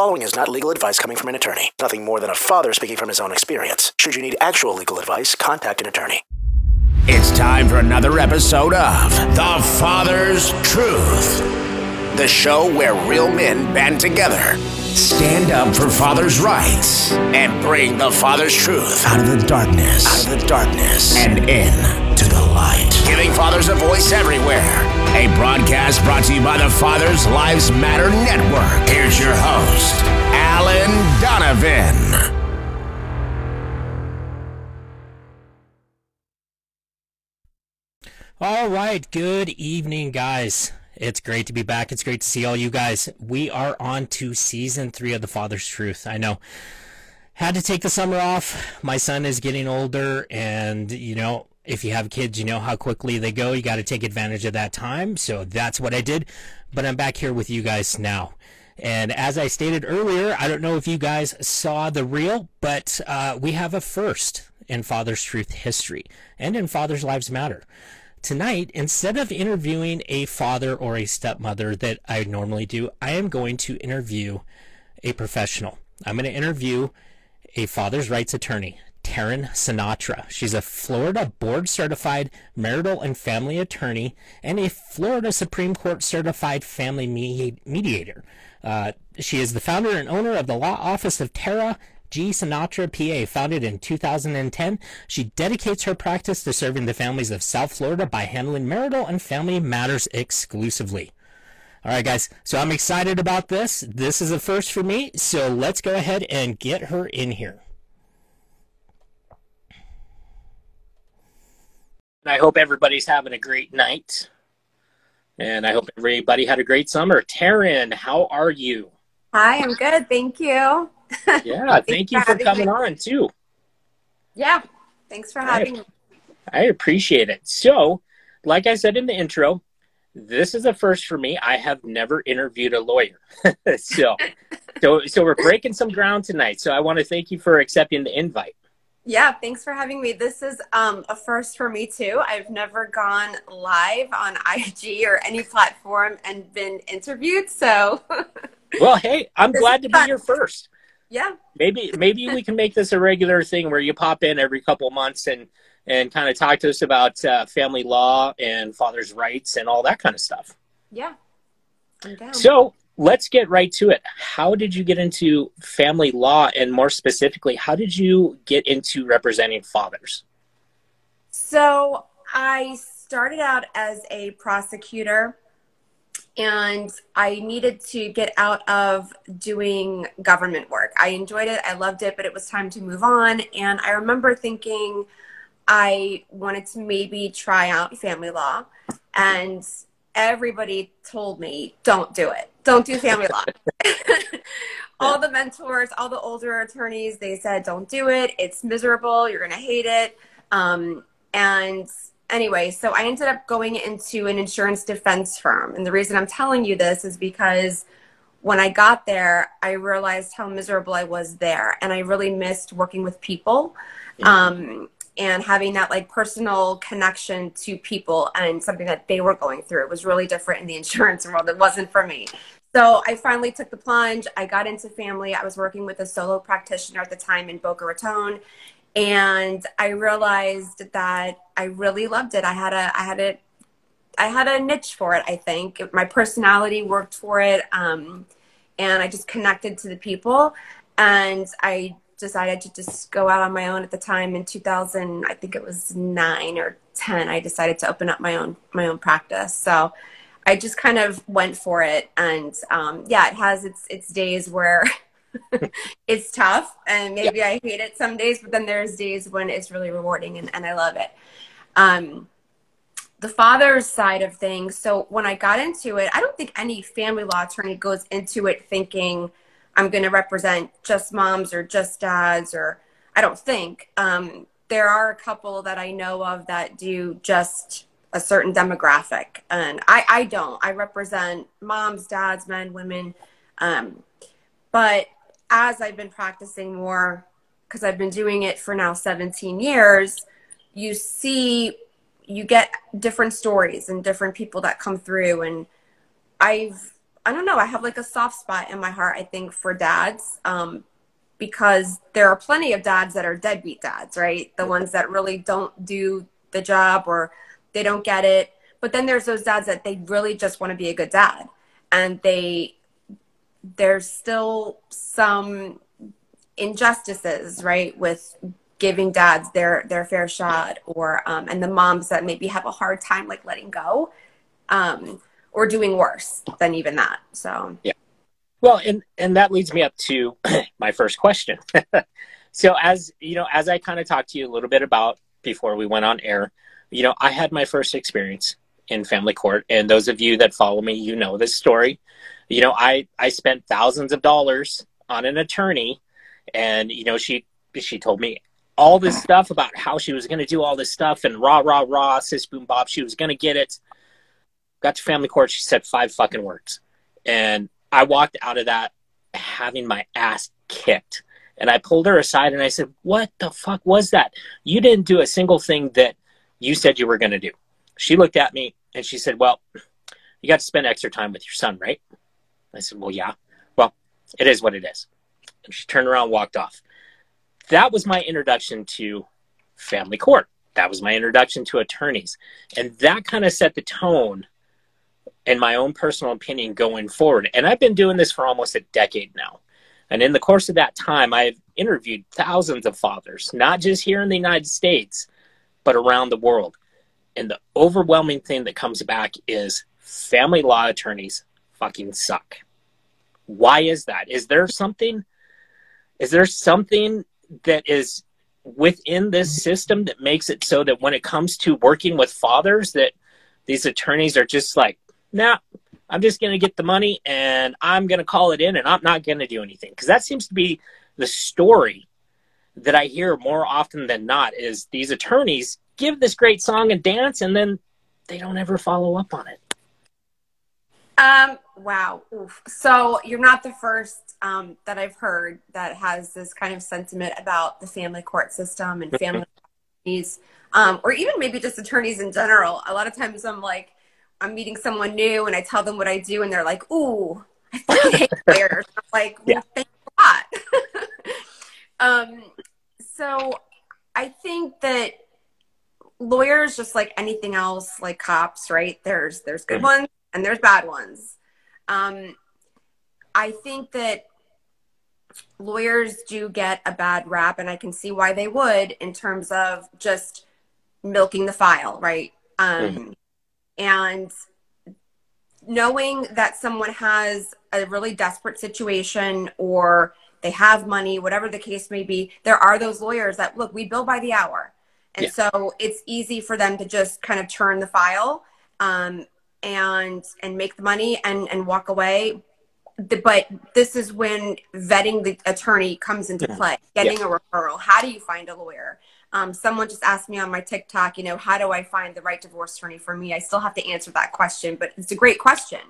following is not legal advice coming from an attorney. Nothing more than a father speaking from his own experience. Should you need actual legal advice, contact an attorney. It's time for another episode of The Father's Truth, the show where real men band together, stand up for father's rights, and bring the father's truth out of the darkness, out of the darkness, and in to the light, giving fathers a voice everywhere. A broadcast brought to you by the Fathers Lives Matter Network. Here's your host, Alan Donovan. All right, good evening, guys. It's great to be back. It's great to see all you guys. We are on to season three of The Father's Truth. I know. Had to take the summer off. My son is getting older, and you know, if you have kids, you know how quickly they go. You got to take advantage of that time. So that's what I did. But I'm back here with you guys now. And as I stated earlier, I don't know if you guys saw the reel, but uh, we have a first in Father's Truth history and in Father's Lives Matter. Tonight, instead of interviewing a father or a stepmother that I normally do, I am going to interview a professional. I'm going to interview a father's rights attorney, Taryn Sinatra. She's a Florida board certified marital and family attorney and a Florida Supreme Court certified family mediator. Uh, she is the founder and owner of the law office of Taryn G. Sinatra, PA, founded in 2010. She dedicates her practice to serving the families of South Florida by handling marital and family matters exclusively. All right, guys. So I'm excited about this. This is a first for me. So let's go ahead and get her in here. I hope everybody's having a great night. And I hope everybody had a great summer. Taryn, how are you? Hi, I'm good. Thank you. Yeah, thank you for coming me. on too. Yeah, thanks for having me. I appreciate it. So, like I said in the intro, this is a first for me. I have never interviewed a lawyer. so, so, so we're breaking some ground tonight. So I want to thank you for accepting the invite. Yeah, thanks for having me. This is um, a first for me too. I've never gone live on IG or any platform and been interviewed. So, well, hey, I'm glad to be your first yeah. Maybe maybe we can make this a regular thing where you pop in every couple months and and kind of talk to us about uh, family law and father's rights and all that kind of stuff. Yeah. So let's get right to it. How did you get into family law? And more specifically how did you get into representing fathers? So i started out as a prosecutor and I needed to get out of doing government work. I enjoyed it, I loved it, but it was time to move on. And I remember thinking I wanted to maybe try out family law. And everybody told me, don't do it, don't do family law. all the mentors, all the older attorneys, they said, don't do it, it's miserable, you're going to hate it. Um, and anyway, so I ended up going into an insurance defense firm. And the reason I'm telling you this is because when I got there, I realized how miserable I was there. And I really missed working with people um, and having that like personal connection to people and something that they were going through. It was really different in the insurance world. It wasn't for me. So I finally took the plunge. I got into family. I was working with a solo practitioner at the time in Boca Raton and I realized that I really loved it. I had a I had a I had a niche for it. I think my personality worked for it, um, and I just connected to the people. And I decided to just go out on my own at the time in 2000. I think it was nine or ten. I decided to open up my own my own practice. So I just kind of went for it, and um, yeah, it has its its days where it's tough and maybe yeah. I hate it some days, but then there's days when it's really rewarding and, and I love it. Um, the father's side of things. So when I got into it, I don't think any family law attorney goes into it thinking I'm going to represent just moms or just dads, or I don't think. Um, there are a couple that I know of that do just a certain demographic, and I, I don't. I represent moms, dads, men, women. Um, but as I've been practicing more, because I've been doing it for now 17 years, you see, you get different stories and different people that come through. And I've, I don't know. I have like a soft spot in my heart, I think, for dads. Um, because there are plenty of dads that are deadbeat dads, right? The ones that really don't do the job or they don't get it. But then there's those dads that they really just want to be a good dad. And they there's still some injustices, right, with giving dads their their fair shot or um, and the moms that maybe have a hard time like letting go um, or doing worse than even that. So yeah. Well, and and that leads me up to my first question. so as you know, as I kind of talked to you a little bit about before we went on air, you know, I had my first experience in family court, and those of you that follow me, you know this story. You know, I I spent thousands of dollars on an attorney, and you know, she she told me all this stuff about how she was going to do all this stuff and rah rah rah sis boom bop she was going to get it got to family court she said five fucking words and I walked out of that having my ass kicked. And I pulled her aside and I said, What the fuck was that? You didn't do a single thing that you said you were going to do. She looked at me and she said, Well, you got to spend extra time with your son, right? I said, Well, yeah. Well, it is what it is. And she turned around walked off. That was my introduction to family court. That was my introduction to attorneys. And that kind of set the tone in my own personal opinion going forward. And I've been doing this for almost a decade now. And in the course of that time, I've interviewed thousands of fathers, not just here in the United States, but around the world. And the overwhelming thing that comes back is family law attorneys fucking suck. Why is that? Is there something is there something that is within this system that makes it so that when it comes to working with fathers that these attorneys are just like nah, I'm just going to get the money and I'm going to call it in and I'm not going to do anything. Because that seems to be the story that I hear more often than not is these attorneys give this great song and dance and then they don't ever follow up on it. Um, wow. Oof. So you're not the first um, that I've heard that has this kind of sentiment about the family court system and family attorneys, um, or even maybe just attorneys in general. A lot of times I'm like, I'm meeting someone new and I tell them what I do and they're like, ooh, I fucking hate lawyers. I'm like, well, yeah. thanks a lot. um, so I think that lawyers, just like anything else, like cops, right? There's there's good mm-hmm. ones and there's bad ones. Um, I think that lawyers do get a bad rap, and I can see why they would in terms of just milking the file, right? Um, mm-hmm and knowing that someone has a really desperate situation or they have money, whatever the case may be, there are those lawyers that look, we bill by the hour. And yeah. so it's easy for them to just kind of turn the file um, and and make the money and and walk away. But this is when vetting the attorney comes into play, getting yeah. a referral. How do you find a lawyer? Um, someone just asked me on my TikTok, you know, how do I find the right divorce attorney for me? I still have to answer that question, but it's a great question.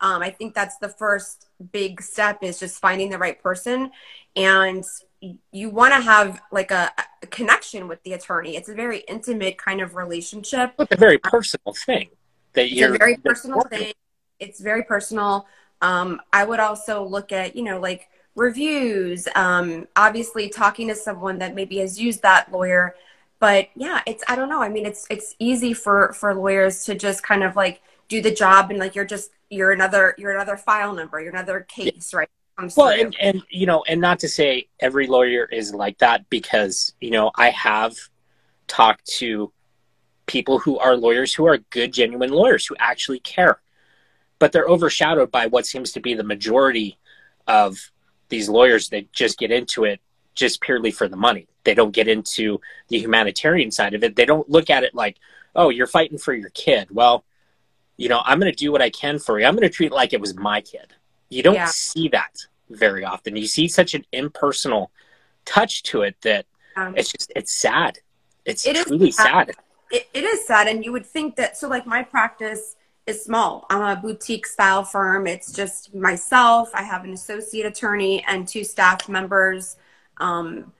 Um, I think that's the first big step is just finding the right person. And you want to have like a, a, connection with the attorney. It's a very intimate kind of relationship. It's a very personal thing that you're. It's a very personal thing. It's very personal. Um, I would also look at, you know, like reviews, um, obviously talking to someone that maybe has used that lawyer. But yeah, it's I don't know. I mean, it's it's easy for for lawyers to just kind of like do the job and like you're just you're another you're another file number, you're another case, right? well, and, and you know, and not to say every lawyer is like that because you know I have talked to people who are lawyers who are good, genuine lawyers who actually care, but they're overshadowed by what seems to be the majority of these lawyers that just get into it just purely for the money. They don't get into the humanitarian side of it. They don't look at it like, oh, you're fighting for your kid. Well, you know, I'm going to do what I can for you. I'm going to treat it like it was my kid. You don't yeah. see that very often. You see such an impersonal touch to it that um, it's just, it's sad. It's it truly sad. sad. It, it is sad. And you would think that, so like my practice, is small. I'm a boutique style firm. It's just myself. I have an associate attorney and two staff members. Um,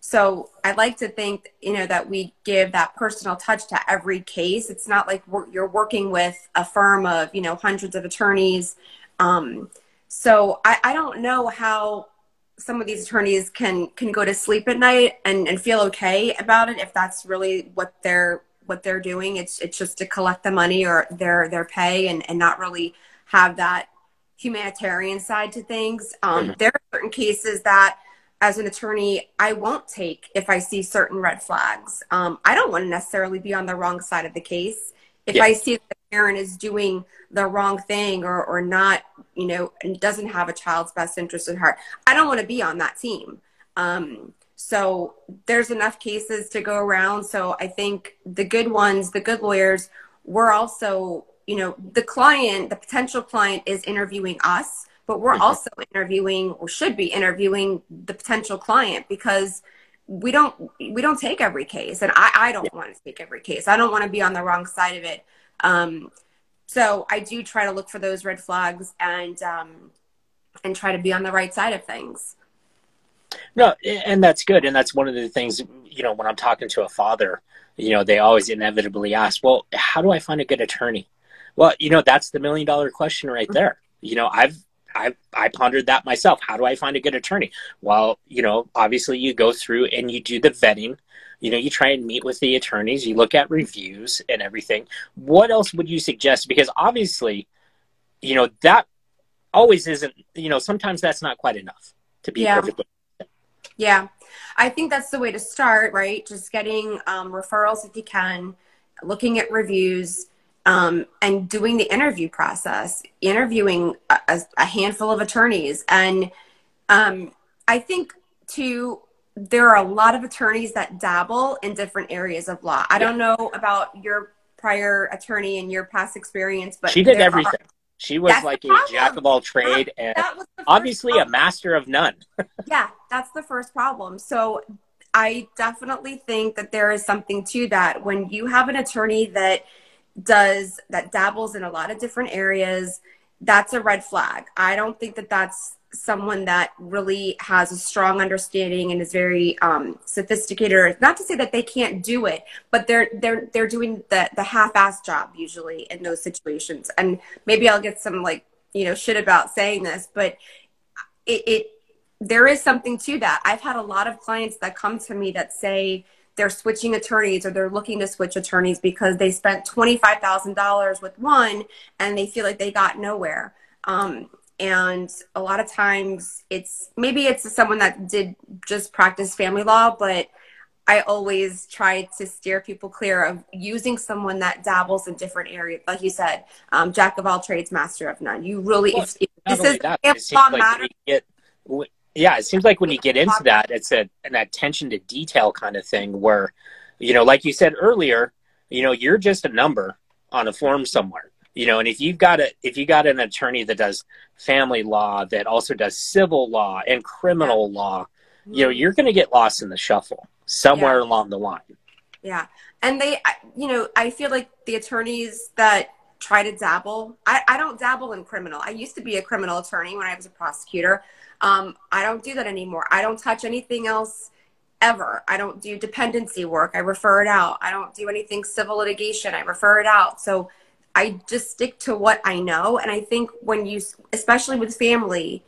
so I like to think, you know, that we give that personal touch to every case. It's not like you're working with a firm of, you know, hundreds of attorneys. Um, so I, I don't know how some of these attorneys can can go to sleep at night and, and feel okay about it if that's really what they're what they're doing. It's it's just to collect the money or their their pay and, and not really have that humanitarian side to things. Um, mm-hmm. There are certain cases that as an attorney, I won't take if I see certain red flags. Um, I don't want to necessarily be on the wrong side of the case. If yeah. I see that the parent is doing the wrong thing or, or not, you know, and doesn't have a child's best interest at heart, I don't want to be on that team. Um, so there's enough cases to go around. So I think the good ones, the good lawyers, we're also, you know, the client, the potential client is interviewing us but we're mm-hmm. also interviewing or should be interviewing the potential client because we don't we don't take every case and i, I don't yeah. want to take every case i don't want to be on the wrong side of it um, so i do try to look for those red flags and um, and try to be on the right side of things no and that's good and that's one of the things you know when i'm talking to a father you know they always inevitably ask well how do i find a good attorney well you know that's the million dollar question right mm-hmm. there you know i've I, I pondered that myself. How do I find a good attorney? Well, you know, obviously you go through and you do the vetting. You know, you try and meet with the attorneys, you look at reviews and everything. What else would you suggest? Because obviously, you know, that always isn't, you know, sometimes that's not quite enough to be yeah. perfectly. Yeah. I think that's the way to start, right? Just getting um, referrals if you can, looking at reviews um, and doing the interview process, interviewing a, a handful of attorneys. And um, I think, too, there are a lot of attorneys that dabble in different areas of law. I don't know about your prior attorney and your past experience, but she did everything. Are, she was like a jack of all trade that, and that obviously problem. a master of none. yeah, that's the first problem. So I definitely think that there is something to that. When you have an attorney that does that dabbles in a lot of different areas that's a red flag i don't think that that's someone that really has a strong understanding and is very um, sophisticated not to say that they can't do it but they're they're they're doing the the half-ass job usually in those situations and maybe i'll get some like you know shit about saying this but it, it there is something to that i've had a lot of clients that come to me that say they're switching attorneys or they're looking to switch attorneys because they spent $25,000 with one and they feel like they got nowhere. Um, and a lot of times it's maybe it's someone that did just practice family law, but I always try to steer people clear of using someone that dabbles in different areas. Like you said, um, jack of all trades, master of none. You really, well, if, if this is that, if law like matters. Get, yeah, it seems like when you get into that, it's a, an attention to detail kind of thing where, you know, like you said earlier, you know, you're just a number on a form somewhere, you know, and if you've got a, if you got an attorney that does family law, that also does civil law and criminal law, you know, you're going to get lost in the shuffle somewhere yeah. along the line. Yeah. And they, you know, I feel like the attorneys that try to dabble, I, I don't dabble in criminal. I used to be a criminal attorney when I was a prosecutor. Um, I don't do that anymore. I don't touch anything else ever. I don't do dependency work. I refer it out. I don't do anything civil litigation. I refer it out. So I just stick to what I know. And I think when you, especially with family,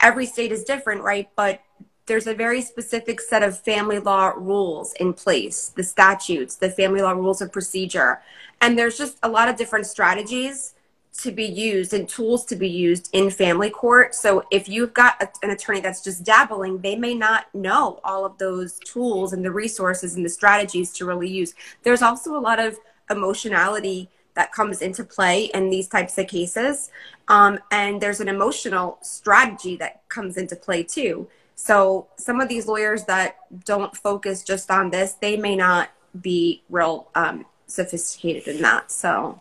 every state is different, right? But there's a very specific set of family law rules in place, the statutes, the family law rules of procedure. And there's just a lot of different strategies to be used and tools to be used in family court. So if you've got a, an attorney that's just dabbling, they may not know all of those tools and the resources and the strategies to really use. There's also a lot of emotionality that comes into play in these types of cases. Um, and there's an emotional strategy that comes into play too. So some of these lawyers that don't focus just on this, they may not be real um, sophisticated in that. So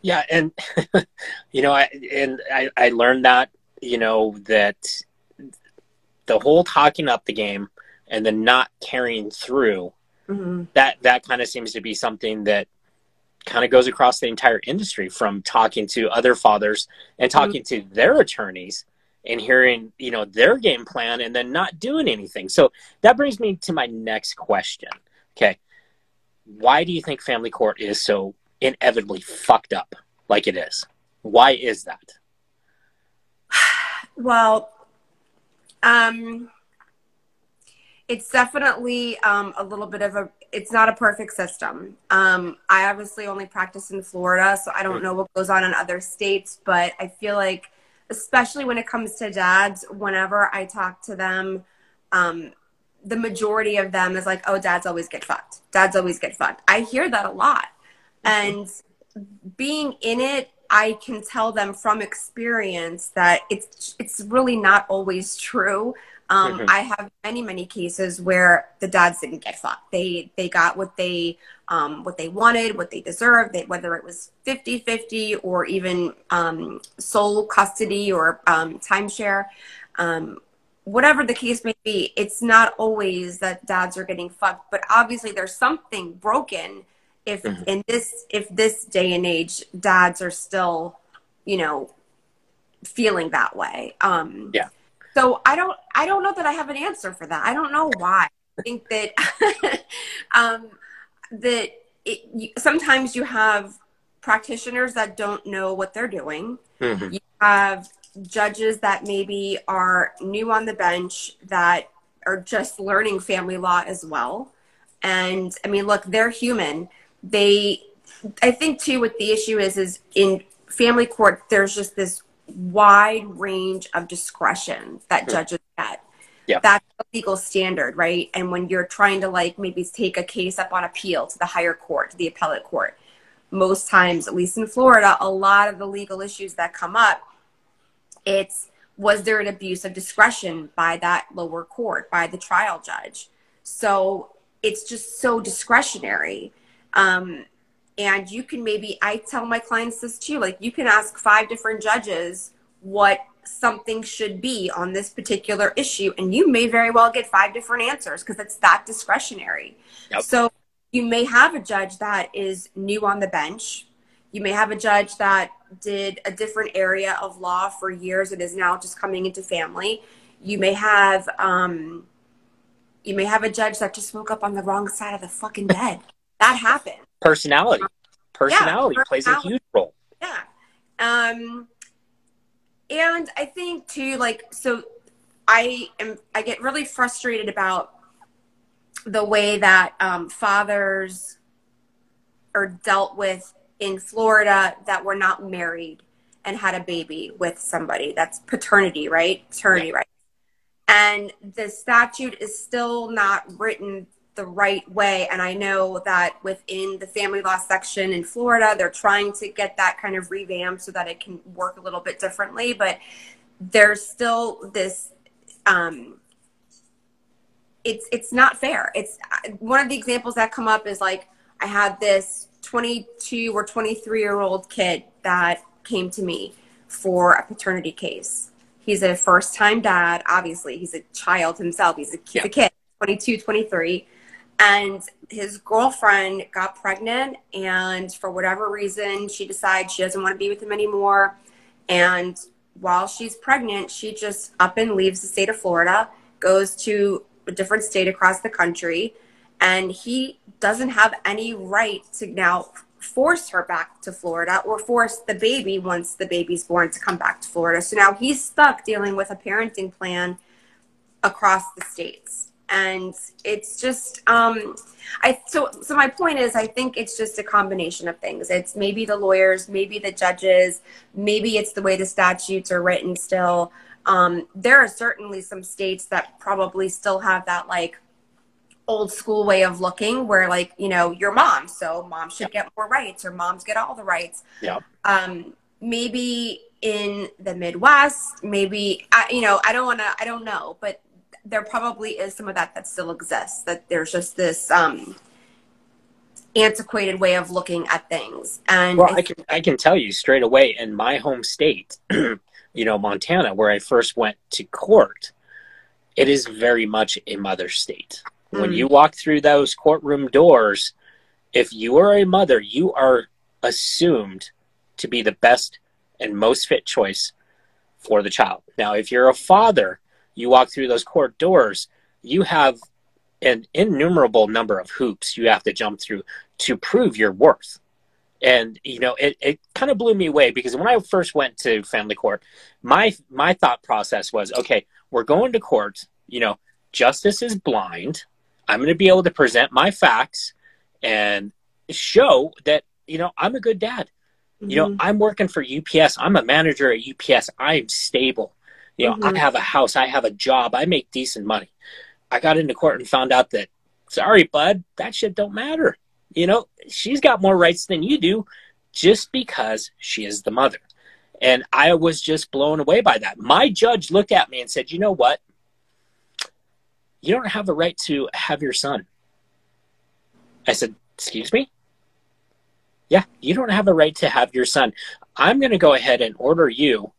yeah, and you know, I and I, I learned that you know that the whole talking up the game and then not carrying through mm-hmm. that that kind of seems to be something that kind of goes across the entire industry from talking to other fathers and mm-hmm. talking mm-hmm. to their attorneys and hearing you know their game plan and then not doing anything so that brings me to my next question okay why do you think family court is so inevitably fucked up like it is. Why is that? Well, um, it's definitely um, a little bit of a. It's not a perfect system. Um, I obviously only practice in Florida, so I don't know what goes on in other states. But I feel like, especially when it comes to dads, whenever I talk to them, um, the majority of them is like, "Oh, dads always get fucked. Dads always get fucked." I hear that a lot, and being in it I can tell them from experience that it's it's really not always true. Um, mm-hmm. I have many many cases where the dads didn't get fucked. They they got what they um, what they wanted, what they deserved. They, whether it was 50-50 or even um, sole custody or um, timeshare, um, whatever the case may be. It's not always that dads are getting fucked, but obviously there's something broken if mm-hmm. in this if this day and age dads are still you know feeling that way um yeah so i don't i don't know that i have an answer for that. I don't know why. I think that um that it, sometimes you have practitioners that don't know what they're doing. Mm-hmm. you have judges that maybe are new on the bench that are just learning family law as well. And i mean look they're human. They i think too what the issue is is in family court there's just this wide range of discretion that hmm. judges get yeah. that's a legal standard right and when you're trying to like maybe take a case up on appeal to the higher court to the appellate court most times at least in florida a lot of the legal issues that come up it's was there an abuse of discretion by that lower court by the trial judge so it's just so discretionary um, and you can maybe, I tell my clients this too, like you can ask five different judges what something should be on this particular issue, and you may very well get five different answers because it's that discretionary. Yep. So you may have a judge that is new on the bench. You may have a judge that did a different area of law for years and is now just coming into family. You may have um, you may have a judge that just woke up on the wrong side of the fucking bed that happens. Personality. Personality, yeah, plays a huge role. Yeah. Um, and I think too, like, so I am, I get really frustrated about the way that um, fathers are dealt with in Florida that were not married and had a baby with somebody. That's paternity, right? Paternity, yeah. right? And the statute is still not written the right way. And I know that within the family law section in Florida, they're trying to get that kind of revamped so that it can work a little bit differently. But there's still this. Um, it's it's not fair. It's one of the examples that come up is like I had this 22 or 23 year old kid that came to me for a paternity case. He's a first time dad. Obviously, he's a child himself. He's a, he's yeah. a kid, 22, 23 and his girlfriend got pregnant and for whatever reason she decides she doesn't want to be with him anymore. And while she's pregnant she just up and leaves the state of florida goes to a different state across the country and he doesn't have any right to now force her back to florida or force the baby once the baby's born to come back to florida. So now he's stuck dealing with a parenting plan across the states and it's just um i so so my point is i think it's just a combination of things. It's maybe the lawyers maybe the judges maybe it's the way the statutes are written still. Um there are certainly some states that probably still have that like old school way of looking where like you know your mom so mom should get more rights or moms get all the rights. Yeah. Um maybe in the midwest maybe I, you know i don't want to i don't know but there probably is some of that that still exists. That there's just this um, antiquated way of looking at things. And well, I, I can I can tell you straight away in my home state, you know, Montana, where I first went to court, it is very much a mother state. Mm-hmm. When you walk through those courtroom doors, if you are a mother, you are assumed to be the best and most fit choice for the child. Now, if you're a father, you walk through those court doors, you have an innumerable number of hoops you have to jump through to prove your worth. And you know, it, it kind of blew me away because when I first went to family court, my my thought process was, okay, we're going to court. You know, justice is blind. I'm going to be able to present my facts and show that you know I'm a good dad. Mm-hmm. You know, mm-hmm. I'm working for UPS. I'm a manager at UPS. I'm stable. You know, mm-hmm. I have a house. I have a job. I make decent money. I got into court and found out that, sorry, bud, that shit don't matter. You know, she's got more rights than you do just because she is the mother. And I was just blown away by that. My judge looked at me and said, you know what? You don't have a right to have your son. I said, excuse me? Yeah, you don't have a right to have your son. I'm going to go ahead and order you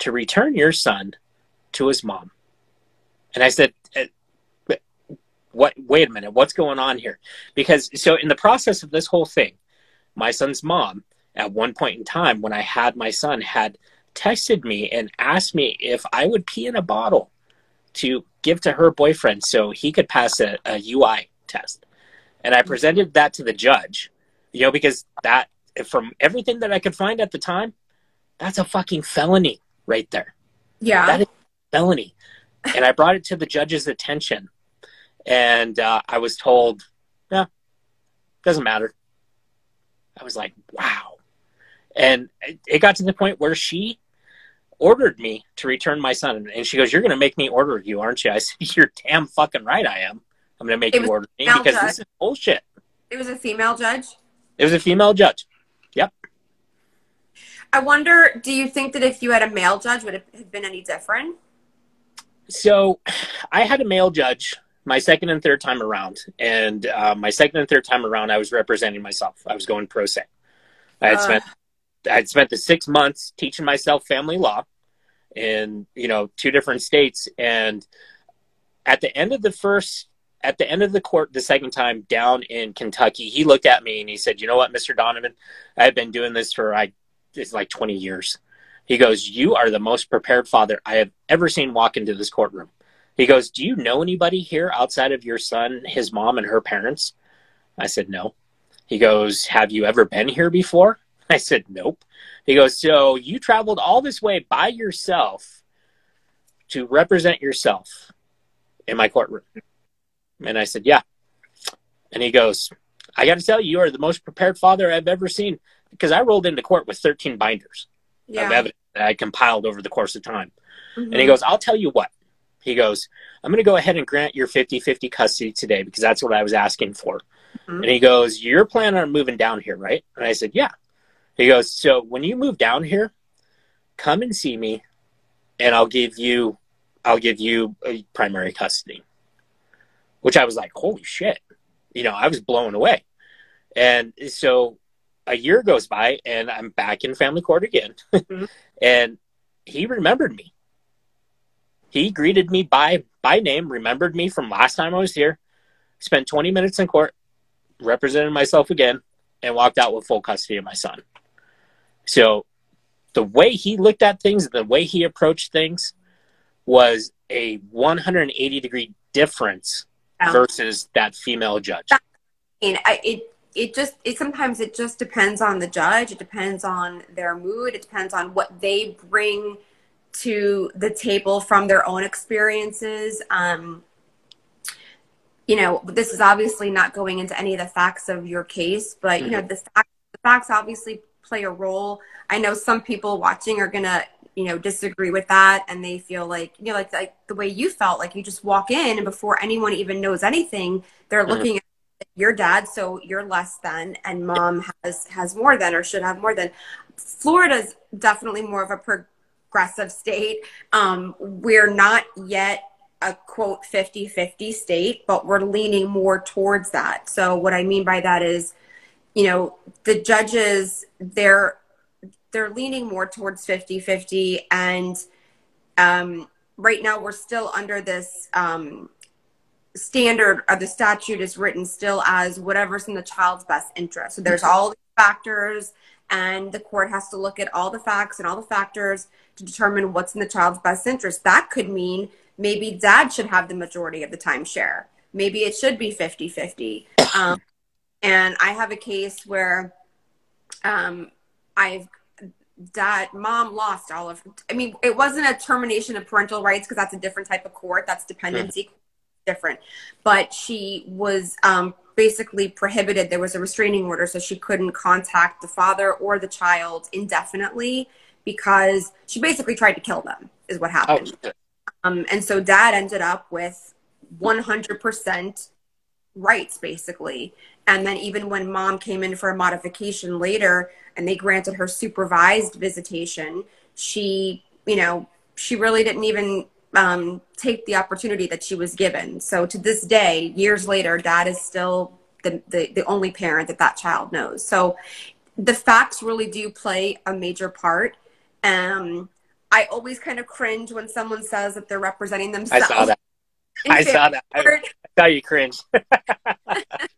to return your son to his mom. And I said, uh, what wait a minute what's going on here? Because so in the process of this whole thing my son's mom at one point in time when i had my son had texted me and asked me if i would pee in a bottle to give to her boyfriend so he could pass a, a UA test. And i presented that to the judge you know because that from everything that i could find at the time that's a fucking felony right there yeah that is felony and i brought it to the judge's attention and uh, I was told, "Yeah, doesn't matter." I was like, "Wow!" And it got to the point where she ordered me to return my son, and she goes, "You're going to make me order you, aren't you?" I said, "You're damn fucking right, I am. I'm going to make you order me because judge. this is bullshit." It was a female judge. It was a female judge. I wonder, do you think that if you had a male judge, would it have been any different? So, I had a male judge my second and third time around. And uh, my second and third time around, I was representing myself. I was going pro se. I had uh. spent I had spent the six months teaching myself family law in you know two different states. And at the end of the first, at the end of the court, the second time down in Kentucky, he looked at me and he said, "You know what, Mister Donovan, I've been doing this for I it's like twenty years." He goes, "You are the most prepared father I have ever seen walk into this courtroom." He goes, Do you know anybody here outside of your son, his mom, and her parents? I said, No. He goes, Have you ever been here before? I said, Nope. He goes, So you traveled all this way by yourself to represent yourself in my courtroom? And I said, Yeah. And he goes, I got to tell you, you are the most prepared father I've ever seen because I rolled into court with 13 binders yeah. of evidence that I compiled over the course of time. Mm-hmm. And he goes, I'll tell you what, he goes, I'm going to go ahead and grant your 50 50 custody today because that's what I was asking for. Mm-hmm. And he goes, You're planning on moving down here, right? And I said, Yeah. He goes, So when you move down here, come and see me and I'll give you I'll give you a primary custody. Which I was like, Holy shit. You know, I was blown away. And so a year goes by and I'm back in family court again. Mm-hmm. and he remembered me he greeted me by by name, remembered me from last time I was here, spent 20 minutes in court, represented myself again, and walked out with full custody of my son. So the way he looked at things, the way he approached things was a 180 degree difference versus that female judge. And I, it it just it sometimes it just depends on the judge. It depends on their mood. It depends on what they bring to the table from their own experiences. Um, you know, this is obviously not going into any of the facts of your case, but you know, mm-hmm. the, fact, the facts obviously play a role. I know some people watching are gonna, you know, disagree with that, and they feel like, you know, like like the way you felt, like you just walk in and before anyone even knows anything, they're mm-hmm. looking at your dad, so you're less than, and mom has has more than or should have more than. Florida's definitely more of a progressive state. Um, we're not yet a quote 50 50 state, but we're leaning more towards that. So, what I mean by that is, you know, the judges, they're they're leaning more towards 50 50 and um, right now we're still under this um, standard of the statute is written still as whatever's in the child's best interest so there's all these factors and the court has to look at all the facts and all the factors to determine what's in the child's best interest. That could mean maybe dad should have the majority of the timeshare. Maybe it should be 50 50. Um, and I have a case where um, I've dad mom lost all of i mean it wasn't a termination of parental rights because that's a different type of court that's dependency. Different. But she was um, basically prohibited. There was a restraining order so she couldn't contact the father or the child indefinitely because she basically tried to kill them is what happened. Oh. um, and so dad ended up with 100% rights basically. And then even when mom came in for a modification later and they granted her supervised visitation, she, you know, she really didn't even um, take the opportunity that she was given. So to this day, years later, dad is still the, the, the only parent that that child knows. So the facts really do play a major part. Um, I always kind of cringe when someone says that they're representing themselves. I saw that. I saw that. I, I saw you cringe.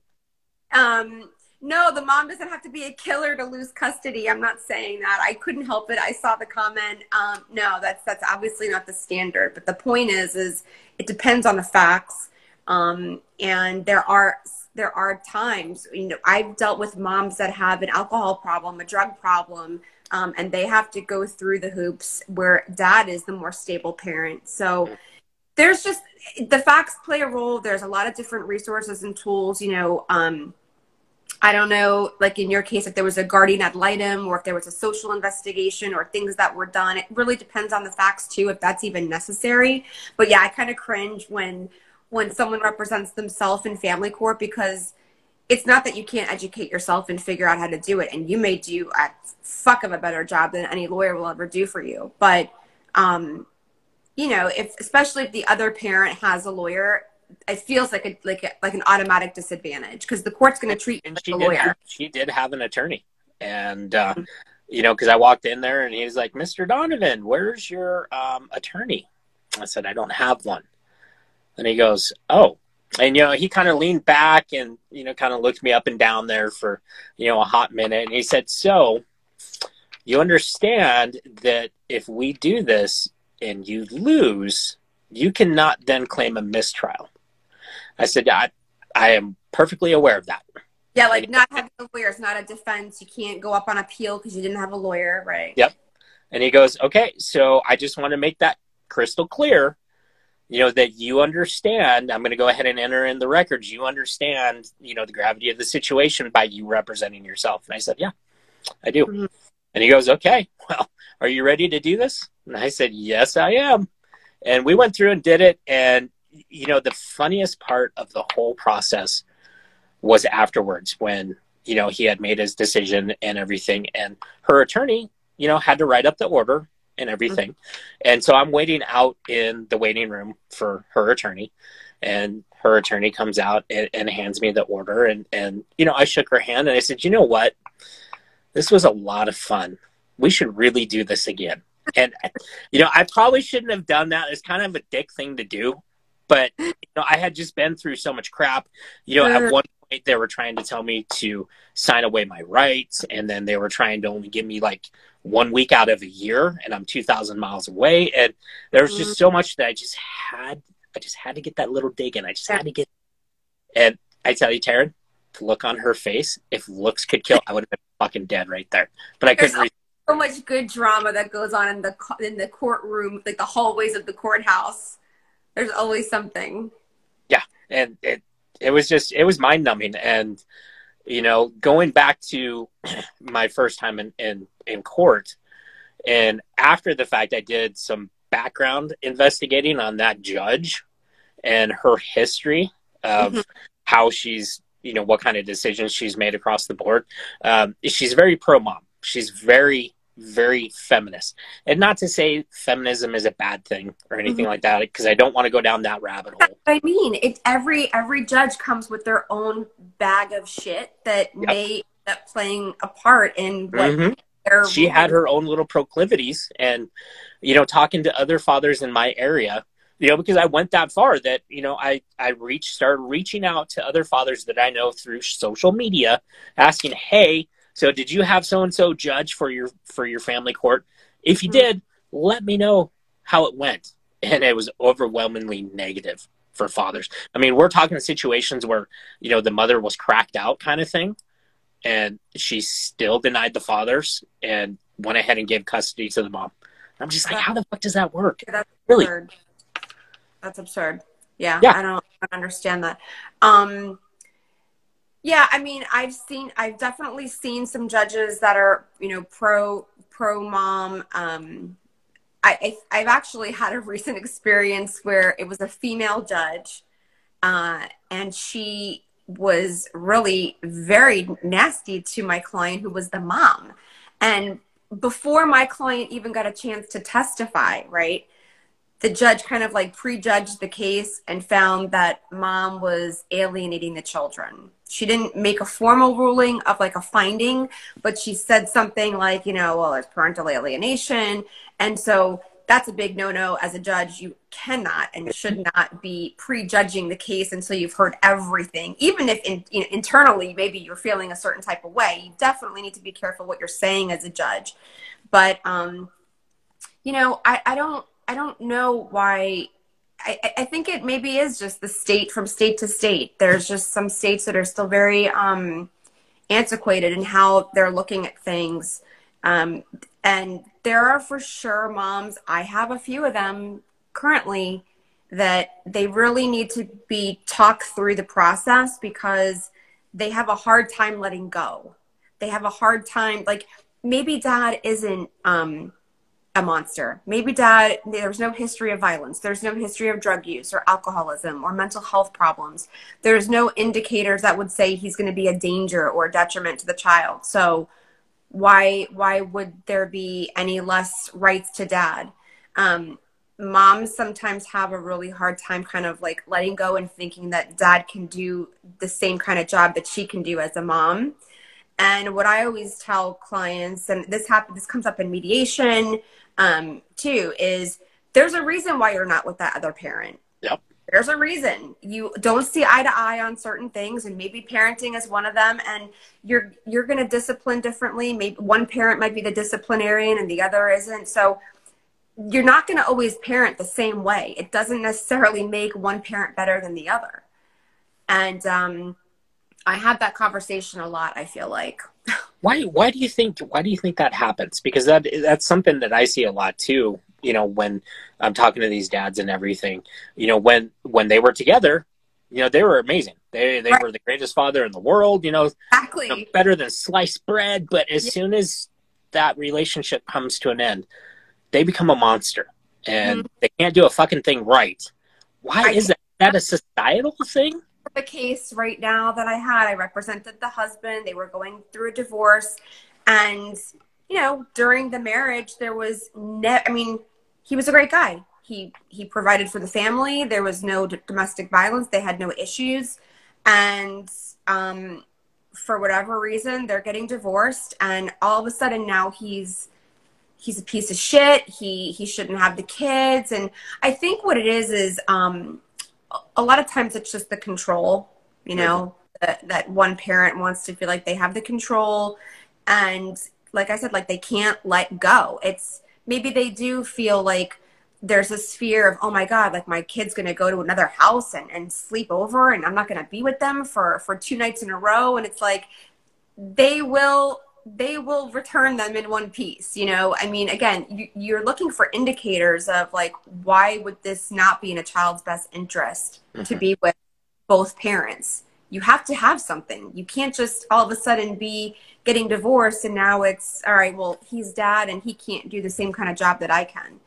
Um, no, the mom doesn't have to be a killer to lose custody. I'm not saying that. I couldn't help it. I saw the comment. Um, no, that's that's obviously not the standard. But the point is, is it depends on the facts. Um, and there are there are times you know I've dealt with moms that have an alcohol problem, a drug problem, um, and they have to go through the hoops where dad is the more stable parent. So there's just the facts play a role. There's a lot of different resources and tools. You know. Um, I don't know, like in your case, if there was a guardian ad litem or if there was a social investigation or things that were done. It really depends on the facts too, if that's even necessary. But yeah, I kind of cringe when when someone represents themselves in family court because it's not that you can't educate yourself and figure out how to do it, and you may do a fuck of a better job than any lawyer will ever do for you. But um, you know, if especially if the other parent has a lawyer, it feels like a like a, like an automatic disadvantage because the court's going to treat and she did lawyer. Have, she did have an attorney, and uh, you know, because I walked in there and he was like, "Mr. Donovan, where's your um, attorney?" I said, "I don't have one." And he goes, "Oh." And you know, he kind of leaned back and you know, kind of looked me up and down there for you know a hot minute, and he said, "So, you understand that if we do this and you lose, you cannot then claim a mistrial." I said, I, I am perfectly aware of that. Yeah, like not having a lawyer is not a defense. You can't go up on appeal because you didn't have a lawyer, right? Yep. And he goes, okay, so I just want to make that crystal clear, you know, that you understand. I'm going to go ahead and enter in the records. You understand, you know, the gravity of the situation by you representing yourself. And I said, yeah, I do. Mm-hmm. And he goes, okay, well, are you ready to do this? And I said, yes, I am. And we went through and did it. And you know, the funniest part of the whole process was afterwards when, you know, he had made his decision and everything. And her attorney, you know, had to write up the order and everything. Mm-hmm. And so I'm waiting out in the waiting room for her attorney. And her attorney comes out and, and hands me the order. And, and, you know, I shook her hand and I said, you know what? This was a lot of fun. We should really do this again. And, you know, I probably shouldn't have done that. It's kind of a dick thing to do but you know, I had just been through so much crap. You know, at uh. one point they were trying to tell me to sign away my rights, and then they were trying to only give me like one week out of a year, and I'm two thousand miles away, and there was just mm. so much that I just had. I just had to get that little dig in. I just had to get. And I tell you, Taryn, to look on her face, if looks could kill, I would have been fucking dead right there. But I couldn't. Re- so much good drama that goes on in the in the courtroom, like the hallways of the courthouse there's always something. Yeah, and it it was just it was mind numbing, and you know, going back to my first time in, in in court, and after the fact, I did some background investigating on that judge and her history of mm-hmm. how she's you know what kind of decisions she's made across the board. Um, she's very pro mom. She's very very feminist. And not to say feminism is a bad thing or anything mm-hmm. like that, because I don't want to go down that rabbit hole. I mean, it every every judge comes with their own bag of shit that yep. may end up playing a part in what mm-hmm. she had her own little proclivities and you know talking to other fathers in my area you know because i went that far that you know i i reached started reaching out to other fathers that i know through social media asking hey so did you have so and so judge for your for your family court? If you mm-hmm. did, let me know how it went. And it was overwhelmingly negative for fathers. I mean, we're talking situations where, you know, the mother was cracked out kind of thing and she still denied the fathers and went ahead and gave custody to the mom. I'm just like, how the fuck does that work? That's Really? absurd. That's absurd. Yeah, Yeah. I don't, I don't understand that. Um, yeah, I mean, I've seen, I've definitely seen some judges that are, you know, pro pro mom. Um, I, I I've actually had a recent experience where it was a female judge, uh, and she was really very nasty to my client, who was the mom, and before my client even got a chance to testify, right? The judge kind of like prejudged the case and found that mom was alienating the children. She didn't make a formal ruling of like a finding, but she said something like, you know, well, it's parental alienation. And so that's a big no no as a judge. You cannot and should not be prejudging the case until you've heard everything. Even if in, you know, internally maybe you're feeling a certain type of way, you definitely need to be careful what you're saying as a judge. But, um, you know, I, I don't I don't know why. I, I think it maybe is just the state from state to state. There's just some states that are still very um, antiquated in how they're looking at things. Um, and there are for sure moms, I have a few of them currently, that they really need to be talked through the process because they have a hard time letting go. They have a hard time, like maybe dad isn't. Um, a monster. Maybe dad, there's no history of violence. There's no history of drug use or alcoholism or mental health problems. There's no indicators that would say he's going to be a danger or a detriment to the child. So why why would there be any less rights to dad? Um, moms sometimes have a really hard time kind of like letting go and thinking that dad can do the same kind of job that she can do as a mom. And what I always tell clients, and this happens, this comes up in mediation um, too, is there's a reason why you're not with that other parent. Yep. There's a reason you don't see eye to eye on certain things, and maybe parenting is one of them. And you're you're going to discipline differently. Maybe one parent might be the disciplinarian, and the other isn't. So you're not going to always parent the same way. It doesn't necessarily make one parent better than the other. And um, I have that conversation a lot. I feel like. Why why do you think why do you think that happens? Because that that's something that I see a lot too. You know, when I'm talking to these dads and everything, you know, when when they were together, you know, they were amazing. They they Right. were the greatest father in the world. You know, Exactly. you know, better than sliced bread. But as Yeah. soon as that relationship comes to an end, they become a monster and they can't do a fucking thing right. Why Mm-hmm. I- is that? Is that a societal thing? The case right now that I had. I represented the husband. They were going through a divorce. And, you know, during the marriage, there was ne- I mean, he was a great guy. He he provided for the family. There was no d- domestic violence. They had no issues. And um for whatever reason, they're getting divorced and all of a sudden now he's he's a piece of shit. He he shouldn't have the kids and I think what it is is um a lot of times it's just the control, you know, that, that one parent wants to feel like they have the control. And like I said, like they can't let go. It's maybe they do feel like there's this fear of, oh my God, like my kid's going to go to another house and, and sleep over and I'm not going to be with them for, for two nights in a row. And it's like, they will they will return them in one piece you know? I mean again you, you're looking for indicators of like why would this not be in a child's best interest to be with both parents? You have to have something. You can't just all of a sudden be getting divorced and now it's all right well he's dad and he can't do the same kind of job that i can.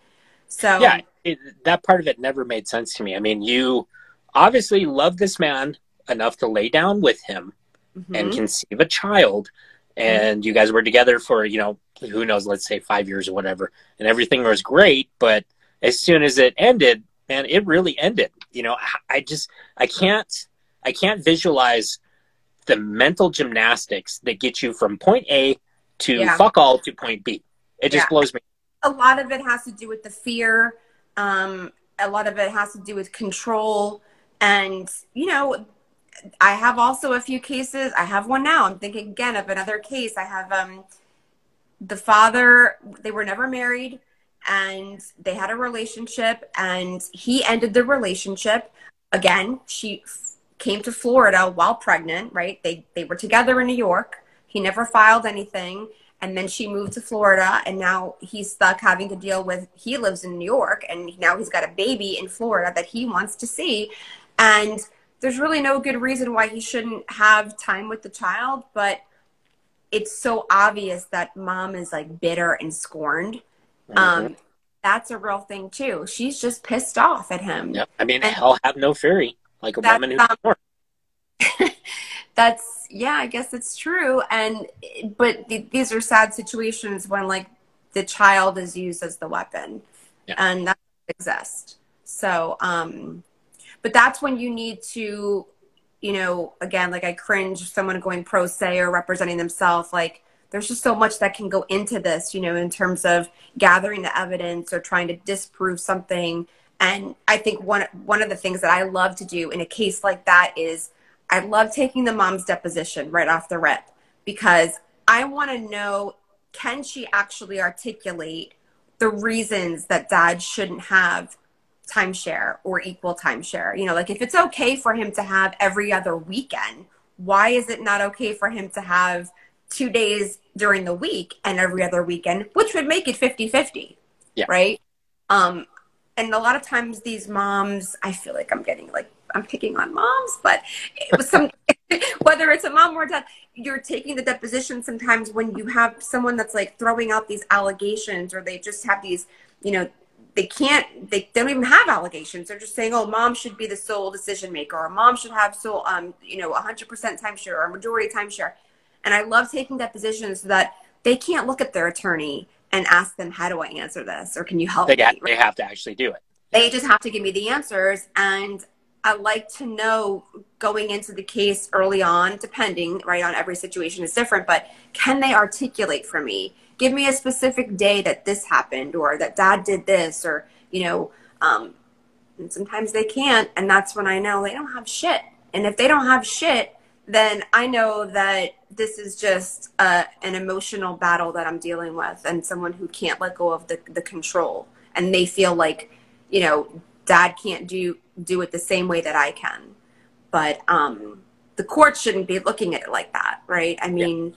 So yeah it, that part of it never made sense to me. I mean you obviously love this man enough to lay down with him mhm. and conceive a child and you guys were together for you know who knows let's say five years or whatever and everything was great but as soon as it ended man it really ended you know I- i just i can't i can't visualize the mental gymnastics that get you from point a to Yeah. fuck all to point b it just Yeah. blows me a lot of it has to do with the fear. Um, a lot of it has to do with control. And, you know, I have also a few cases. I have one now. I'm thinking again of another case. I have um, the father, they were never married and they had a relationship and he ended the relationship. Again, she f- came to Florida while pregnant, right? They, they were together in New York. He never filed anything. and then she moved to Florida and now he's stuck having to deal with he lives in New York and now he's got a baby in Florida that he wants to see and there's really no good reason why he shouldn't have time with the child but it's so obvious that mom is like bitter and scorned. Mm-hmm. um that's a real thing too. She's just pissed off at him. Yep. i mean and hell have no fury. Like a woman who's um, that's yeah i guess it's true. And but th- these are sad situations when like the child is used as the weapon. Yeah. and that exists. So um but that's when you need to you know again like i cringe someone going pro se or representing themselves. Like there's just so much that can go into this you know in terms of gathering the evidence or trying to disprove something. And i think one one of the things that i love to do in a case like that is I love taking the mom's deposition right off the rip because I want to know can she actually articulate the reasons that dad shouldn't have timeshare or equal timeshare? You know, like if it's okay for him to have every other weekend, why is it not okay for him to have two days during the week and every other weekend, which would make it 50 50? Yeah. Right. Um, and a lot of times these moms, I feel like I'm getting like I'm picking on moms, but it was some whether it's a mom or a dad, you're taking the deposition sometimes when you have someone that's like throwing out these allegations or they just have these, you know, they can't they, they don't even have allegations. They're just saying, oh, mom should be the sole decision maker or mom should have sole um, you know, hundred percent timeshare or majority timeshare. And I love taking depositions so that they can't look at their attorney and ask them, how do I answer this? Or can you help they, me? They have to actually do it. They just have to give me the answers. And I like to know going into the case early on, depending, right, on every situation is different, but can they articulate for me? Give me a specific day that this happened or that dad did this or, you know, um, and sometimes they can't. And that's when I know they don't have shit. And if they don't have shit, then I know that this is just uh, an emotional battle that I'm dealing with and someone who can't let go of the, the control. And they feel like, you know, dad can't do do it the same way that I can. But um, the court shouldn't be looking at it like that, right? I mean, yeah.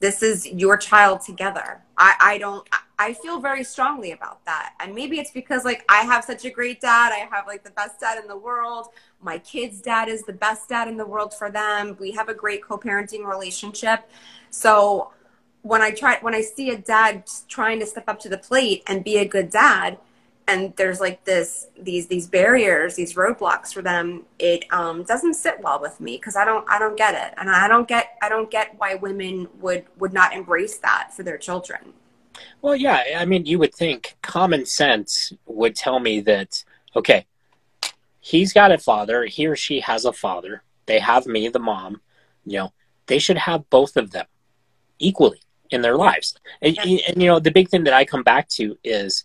This is your child together. I, I don't, I feel very strongly about that. And maybe it's because like I have such a great dad. I have like the best dad in the world. My kid's dad is the best dad in the world for them. We have a great co-parenting relationship. So when I try, when I see a dad trying to step up to the plate and be a good dad, and there's like this these these barriers these roadblocks for them it um, doesn't sit well with me because i don't i don't get it. And i don't get i don't get why women would would not embrace that for their children. Well yeah i mean you would think common sense would tell me that okay he's got a father he or she has a father they have me the mom you know they should have both of them equally in their lives. And, and you know the big thing that i come back to is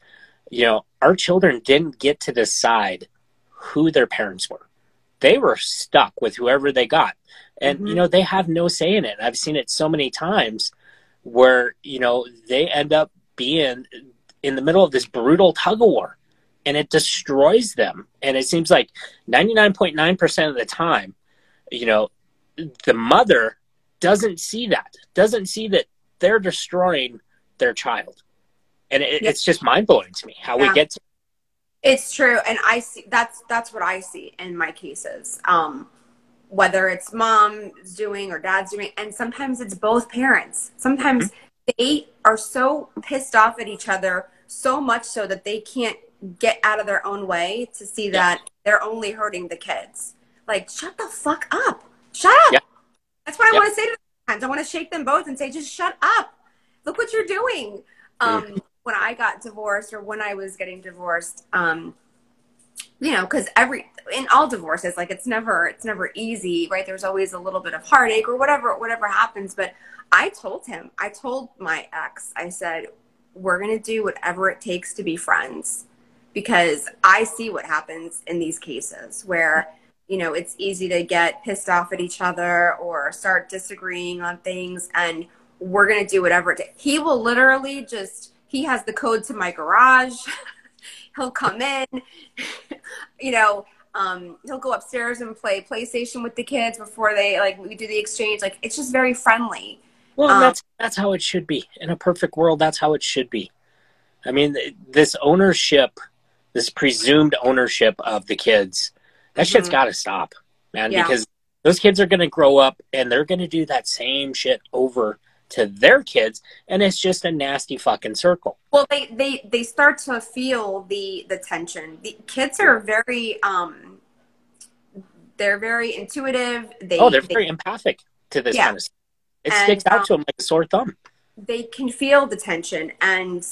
you know, our children didn't get to decide who their parents were. They were stuck with whoever they got. And, mm-hmm. you know, they have no say in it. I've seen it so many times where, you know, they end up being in the middle of this brutal tug of war and it destroys them. And it seems like 99.9% of the time, you know, the mother doesn't see that, doesn't see that they're destroying their child and it, yeah. it's just mind blowing to me how yeah. we get to. It's true, and I see that's that's what I see in my cases. Um, whether it's mom's doing or dad's doing, and sometimes it's both parents. Sometimes mm-hmm. they are so pissed off at each other so much so that they can't get out of their own way to see that they're only hurting the kids. Like, shut the fuck up. Shut up. Yeah. That's what I want to say to them. I want to shake them both and say, just shut up. Look what you're doing. Um, mm when I got divorced or when I was getting divorced, um, you know, because every in all divorces, like it's never it's never easy, right? There's always a little bit of heartache or whatever whatever happens. But I told him, I told my ex, I said, we're gonna do whatever it takes to be friends, because I see what happens in these cases where you know it's easy to get pissed off at each other or start disagreeing on things, and we're gonna do whatever it takes. He will literally just he has the code to my garage. he'll come in, you know, um, he'll go upstairs and play PlayStation with the kids before they like we do the exchange. Like it's just very friendly. Well, um, that's that's how it should be. In a perfect world, that's how it should be. I mean, this ownership, this presumed ownership of the kids, that mm-hmm. shit's got to stop, man. Yeah. Because those kids are going to grow up and they're going to do that same shit over to their kids and it's just a nasty fucking circle. Well they they they start to feel the the tension. The kids are very um they're very intuitive. They oh they're they, very empathic to this yeah. kind of stuff. It and, sticks out um, to them like a sore thumb. they can feel the tension. And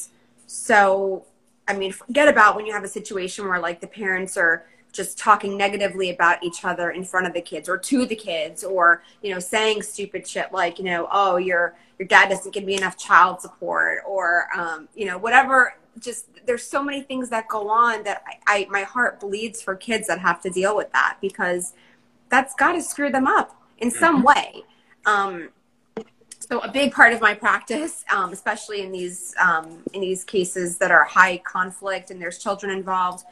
so i mean forget about when you have a situation where like the parents are just talking negatively about each other in front of the kids or to the kids or you know saying stupid shit like you know oh your your dad doesn't give me enough child support or um, you know whatever just there's so many things that go on that I, I my heart bleeds for kids that have to deal with that because that's got to screw them up in some mm-hmm. way um, so a big part of my practice um, especially in these um, in these cases that are high conflict and there's children involved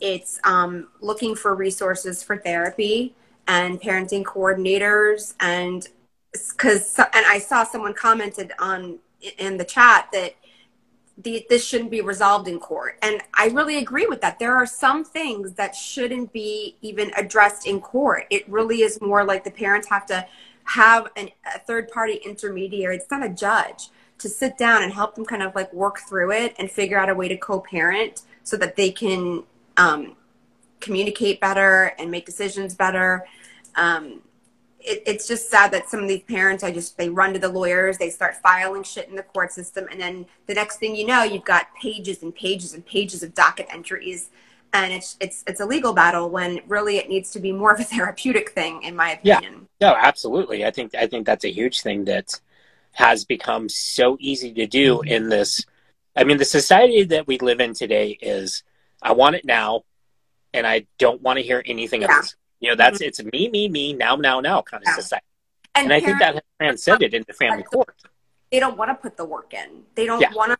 it's um, looking for resources for therapy and parenting coordinators and because and I saw someone commented on in the chat that the, this shouldn't be resolved in court. And I really agree with that. There are some things that shouldn't be even addressed in court. It really is more like the parents have to have an, a third party intermediary. It's not a judge to sit down and help them kind of like work through it and figure out a way to co parent so that they can um, communicate better and make decisions better. Um, it, it's just sad that some of these parents I just they run to the lawyers, they start filing shit in the court system, and then the next thing you know, you've got pages and pages and pages of docket entries, and it's it's it's a legal battle when really it needs to be more of a therapeutic thing, in my opinion. Yeah, no, absolutely. I think I think that's a huge thing that has become so easy to do in this. I mean, the society that we live in today is I want it now, and I don't want to hear anything yeah. else. You know, that's mm-hmm. it's me, me, me, now, now, now kind of yeah. society. And, and I think that has transcended into family court. They don't want to put the work in. They don't yeah. want to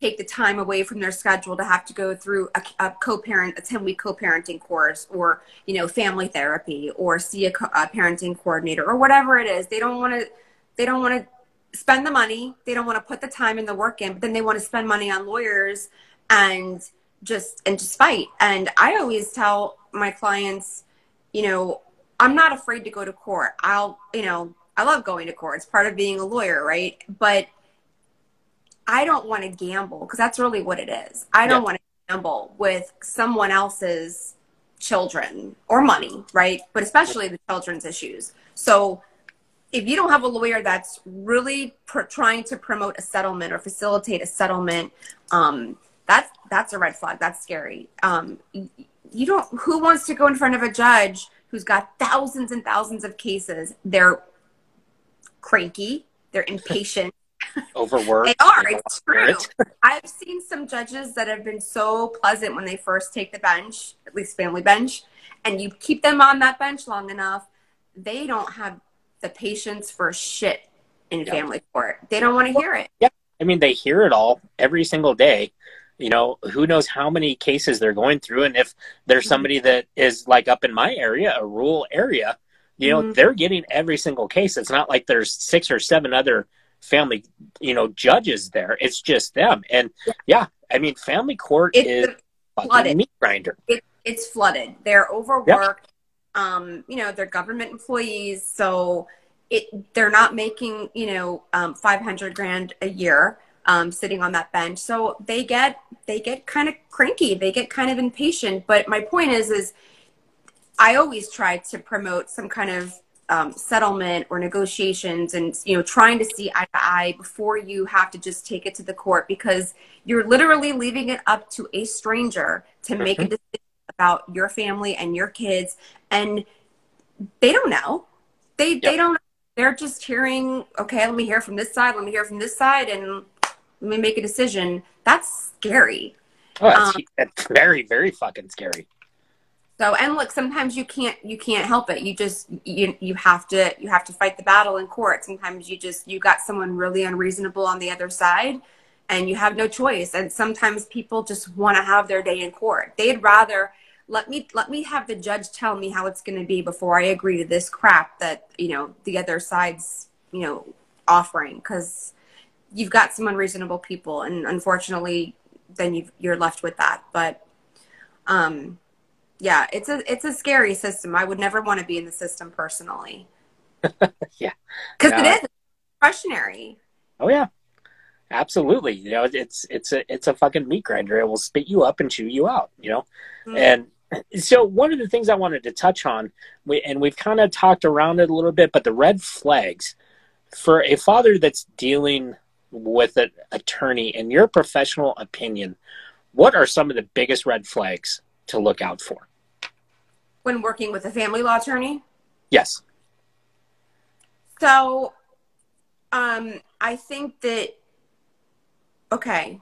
take the time away from their schedule to have to go through a, a co-parent, a 10 week co-parenting course or, you know, family therapy or see a, co- a parenting coordinator or whatever it is. They don't want to, they don't want to spend the money. They don't want to put the time and the work in, but then they want to spend money on lawyers and just and just fight. And I always tell my clients, you know, I'm not afraid to go to court. I'll, you know, I love going to court. It's part of being a lawyer, right? But I don't want to gamble because that's really what it is. I don't yeah. want to gamble with someone else's children or money, right? But especially the children's issues. So if you don't have a lawyer that's really pr- trying to promote a settlement or facilitate a settlement, um, that's that's a red flag. That's scary. Um, you don't. Who wants to go in front of a judge who's got thousands and thousands of cases? They're cranky. They're impatient. Overworked. they are. It's true. I've seen some judges that have been so pleasant when they first take the bench, at least family bench, and you keep them on that bench long enough, they don't have the patience for shit in family court. They don't want to hear it. Yep. I mean, they hear it all every single day you know who knows how many cases they're going through and if there's mm-hmm. somebody that is like up in my area a rural area you know mm-hmm. they're getting every single case. It's not like there's six or seven other family you know judges there. It's just them. And yeah, yeah i mean family court it's is flooded. meat grinder. It, it's flooded. They're overworked. Yep. um you know they're government employees so it they're not making you know um, 500 grand a year um, sitting on that bench. So they get they get kind of cranky. They get kind of impatient. But my point is, is I always try to promote some kind of um, settlement or negotiations, and you know, trying to see eye to eye before you have to just take it to the court because you're literally leaving it up to a stranger to make a decision about your family and your kids, and they don't know. They yep. they don't. They're just hearing. Okay, let me hear from this side. Let me hear from this side, and let me make a decision. That's scary. Oh, that's, um, that's very, very fucking scary. So, and look, sometimes you can't, you can't help it. You just, you, you have to, you have to fight the battle in court. Sometimes you just, you got someone really unreasonable on the other side and you have no choice. And sometimes people just want to have their day in court. They'd rather, let me let me have the judge tell me how it's going to be before I agree to this crap that you know the other side's you know offering because you've got some unreasonable people, and unfortunately, then you you're left with that. But um, yeah, it's a it's a scary system. I would never want to be in the system personally. yeah, because Yeah. it is discretionary. Oh yeah, absolutely. You know, it's it's a it's a fucking meat grinder. It will spit you up and chew you out. You know, Mm. and so one of the things I wanted to touch on, we, and we've kind of talked around it a little bit, but the red flags for a father that's dealing with an attorney, in your professional opinion, what are some of the biggest red flags to look out for? When working with a family law attorney, Yes. So, um, I think that, okay,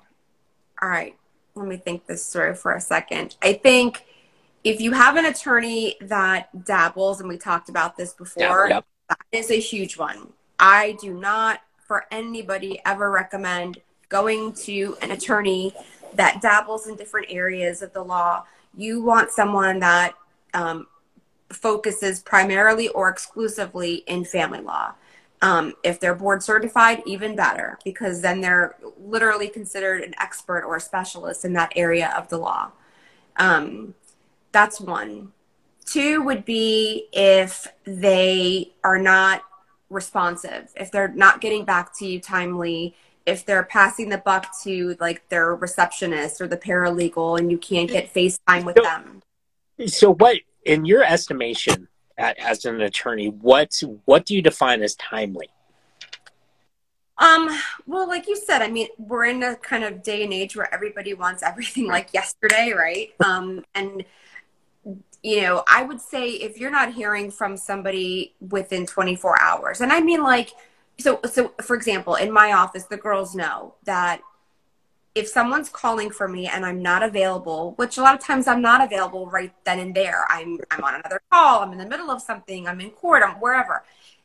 all right, let me think this through for a second. I think if you have an attorney that dabbles, and we talked about this before, Yep. that is a huge one. I do not, for anybody, ever recommend going to an attorney that dabbles in different areas of the law. You want someone that um, focuses primarily or exclusively in family law. Um, if they're board certified, even better, because then they're literally considered an expert or a specialist in that area of the law. Um, that's one. Two would be if they are not responsive, if they're not getting back to you timely, if they're passing the buck to like their receptionist or the paralegal and you can't get FaceTime with So- them. So, what, in your estimation, as an attorney, what what do you define as timely? Um, well, like you said, I mean, we're in a kind of day and age where everybody wants everything like yesterday, right? Um, and you know, I would say if you're not hearing from somebody within 24 hours, and I mean like, so, so for example, in my office, the girls know that if someone's calling for me and I'm not available, which a lot of times I'm not available right then and there, I'm I'm on another call, I'm in the middle of something, I'm in court, I'm wherever.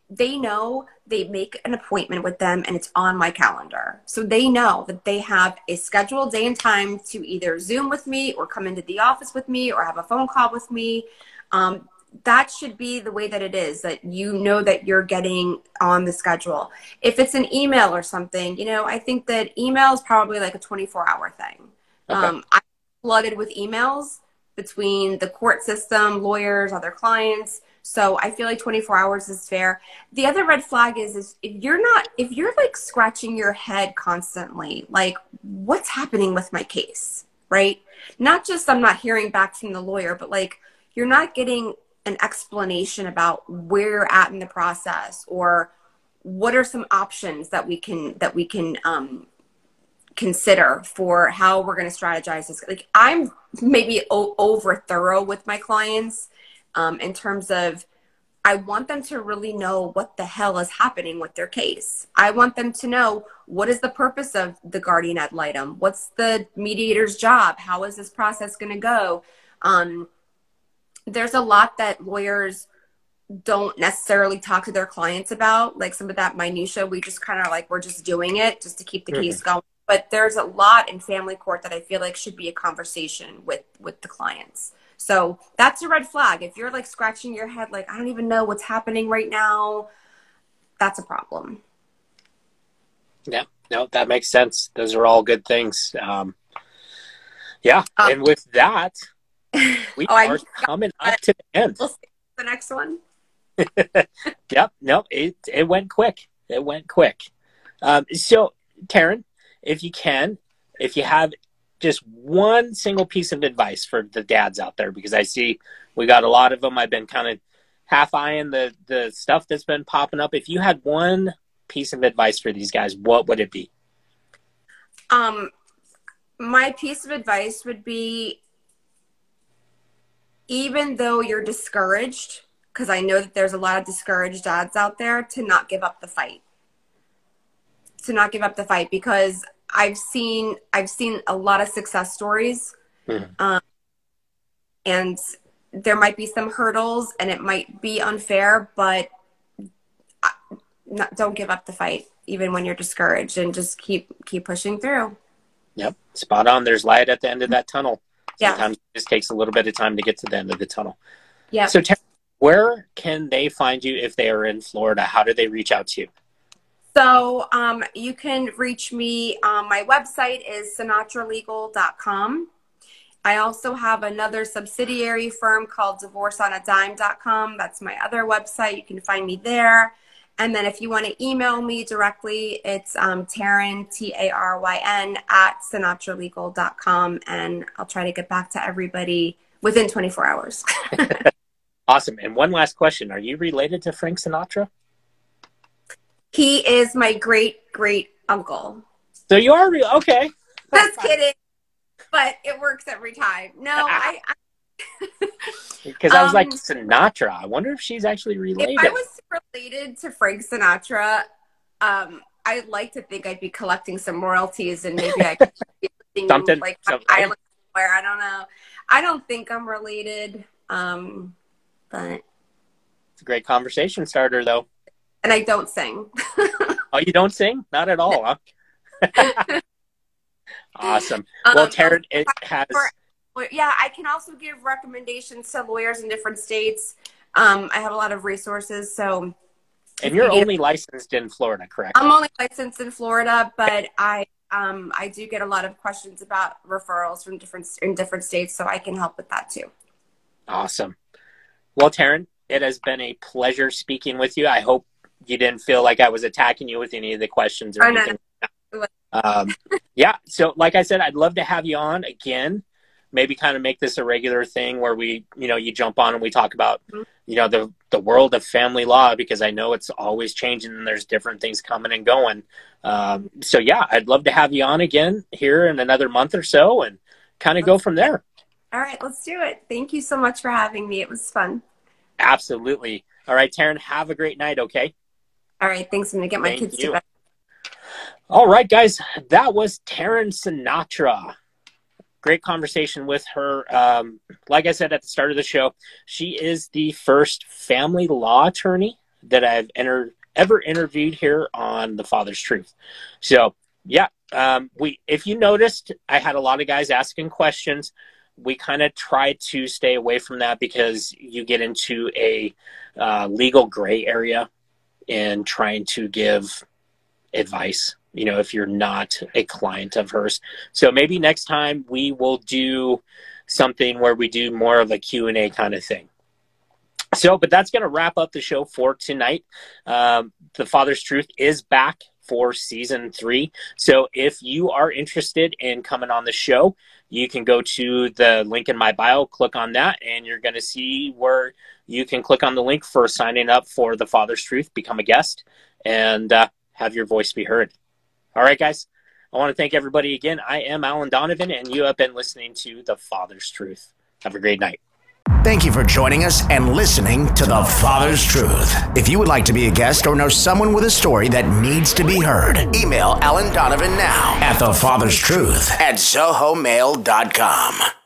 They know they make an appointment with them and it's on my calendar. So they know that they have a scheduled day and time to either Zoom with me or come into the office with me or have a phone call with me. Um, that should be the way that it is that you know that you're getting on the schedule if it's an email or something you know i think that email is probably like a 24 hour thing Okay. um, i'm flooded with emails between the court system lawyers other clients so i feel like 24 hours is fair. The other red flag is, is if you're not if you're like scratching your head constantly like what's happening with my case right? Not just i'm not hearing back from the lawyer but like you're not getting an explanation about where you're at in the process or what are some options that we can that we can um, consider for how we're going to strategize this. Like i'm maybe o- over thorough with my clients um, in terms of i want them to really know what the hell is happening with their case. I want them to know what is the purpose of the guardian ad litem? What's the mediator's job? How is this process going to go? Um, there's a lot that lawyers don't necessarily talk to their clients about like some of that minutia. We just kind of like we're just doing it just to keep the case going. But there's a lot in family court that i feel like should be a conversation with with the clients so that's a red flag if you're like scratching your head like i don't even know what's happening right now that's a problem Yeah, no, that makes sense. Those are all good things. Um, yeah, Um, and with that, we Oh, are coming up to the end. we'll see the next one Yep, no, it it went quick. It went quick. Um, so, Taryn, if you can, if you have just one single piece of advice for the dads out there, because I see we got a lot of them. I've been kind of half eyeing the the stuff that's been popping up. If you had one piece of advice for these guys, what would it be? Um, my piece of advice would be even though you're discouraged, because I know that there's a lot of discouraged dads out there, to not give up the fight. To not give up the fight because I've seen I've seen a lot of success stories, Mhm. um, and there might be some hurdles, and it might be unfair, but I- not, don't give up the fight even when you're discouraged, and just keep keep pushing through. Yep, spot on. There's light at the end of that tunnel. Yeah. Sometimes it just takes a little bit of time to get to the end of the tunnel. Yeah. So, where can they find you if they are in Florida? How do they reach out to you? So um, you can reach me. Um, my website is sinatralegal.com. I also have another subsidiary firm called divorceonadime.com. That's my other website. You can find me there. And then if you want to email me directly, it's um, Taryn, T A R Y N, at sinatralegal.com. And I'll try to get back to everybody within 24 hours. awesome. And one last question Are you related to Frank Sinatra? He is my great great uncle. So you are real. Okay. Just kidding. But it works every time. No, I. Because I, I, was um, like Sinatra. I wonder if she's actually related. If I was related to Frank Sinatra, um, I'd like to think I'd be collecting some royalties and maybe I could be something like something. island where I don't know. I don't think I'm related. Um, but it's a great conversation starter, though and I don't sing. oh, you don't sing? Not at all, huh? awesome. Well, um, Taryn, it has. yeah, I can also give recommendations to lawyers in different states. Um, I have a lot of resources, so. And you're only licensed in Florida, correct? I'm only licensed in Florida, but I um, I do get a lot of questions about referrals from different in different states, so I can help with that too. Awesome. Well, Taryn, it has been a pleasure speaking with you. I hope you didn't feel like I was attacking you with any of the questions or anything. Um, yeah. So, like I said, I'd love to have you on again. Maybe kind of make this a regular thing where we, you know, you jump on and we talk about, mm-hmm. you know, the the world of family law because I know it's always changing and there's different things coming and going. Um, so yeah, I'd love to have you on again here in another month or so and kind of go from there. All right, let's do it. Thank you so much for having me. It was fun. Absolutely. All right, Taryn, have a great night. Okay. All right. Thanks. I'm going to get my Thank kids you. to bed. All right, guys. That was Taryn Sinatra. Great conversation with her. Um, like I said at the start of the show, she is the first family law attorney that I've enter- ever interviewed here on The Father's Truth. So, yeah, um, we if you noticed, I had a lot of guys asking questions. We kind of try to stay away from that because you get into a uh, legal gray area in trying to give advice you know if you're not a client of hers. So maybe next time we will do something where we do more of a q&a kind of thing. So but that's going to wrap up the show for tonight. Um, the father's truth is back for season three so if you are interested in coming on the show you can go to the link in my bio click on that and you're going to see where you can click on the link for signing up for the Father's Truth, become a guest, and uh, have your voice be heard. All right, guys. I want to thank everybody again. I am Alan Donovan, and you have been listening to The Father's Truth. Have a great night. Thank you for joining us and listening to The Father's Truth. If you would like to be a guest or know someone with a story that needs to be heard, email Alan Donovan now at The Father's Truth at zohomail.com.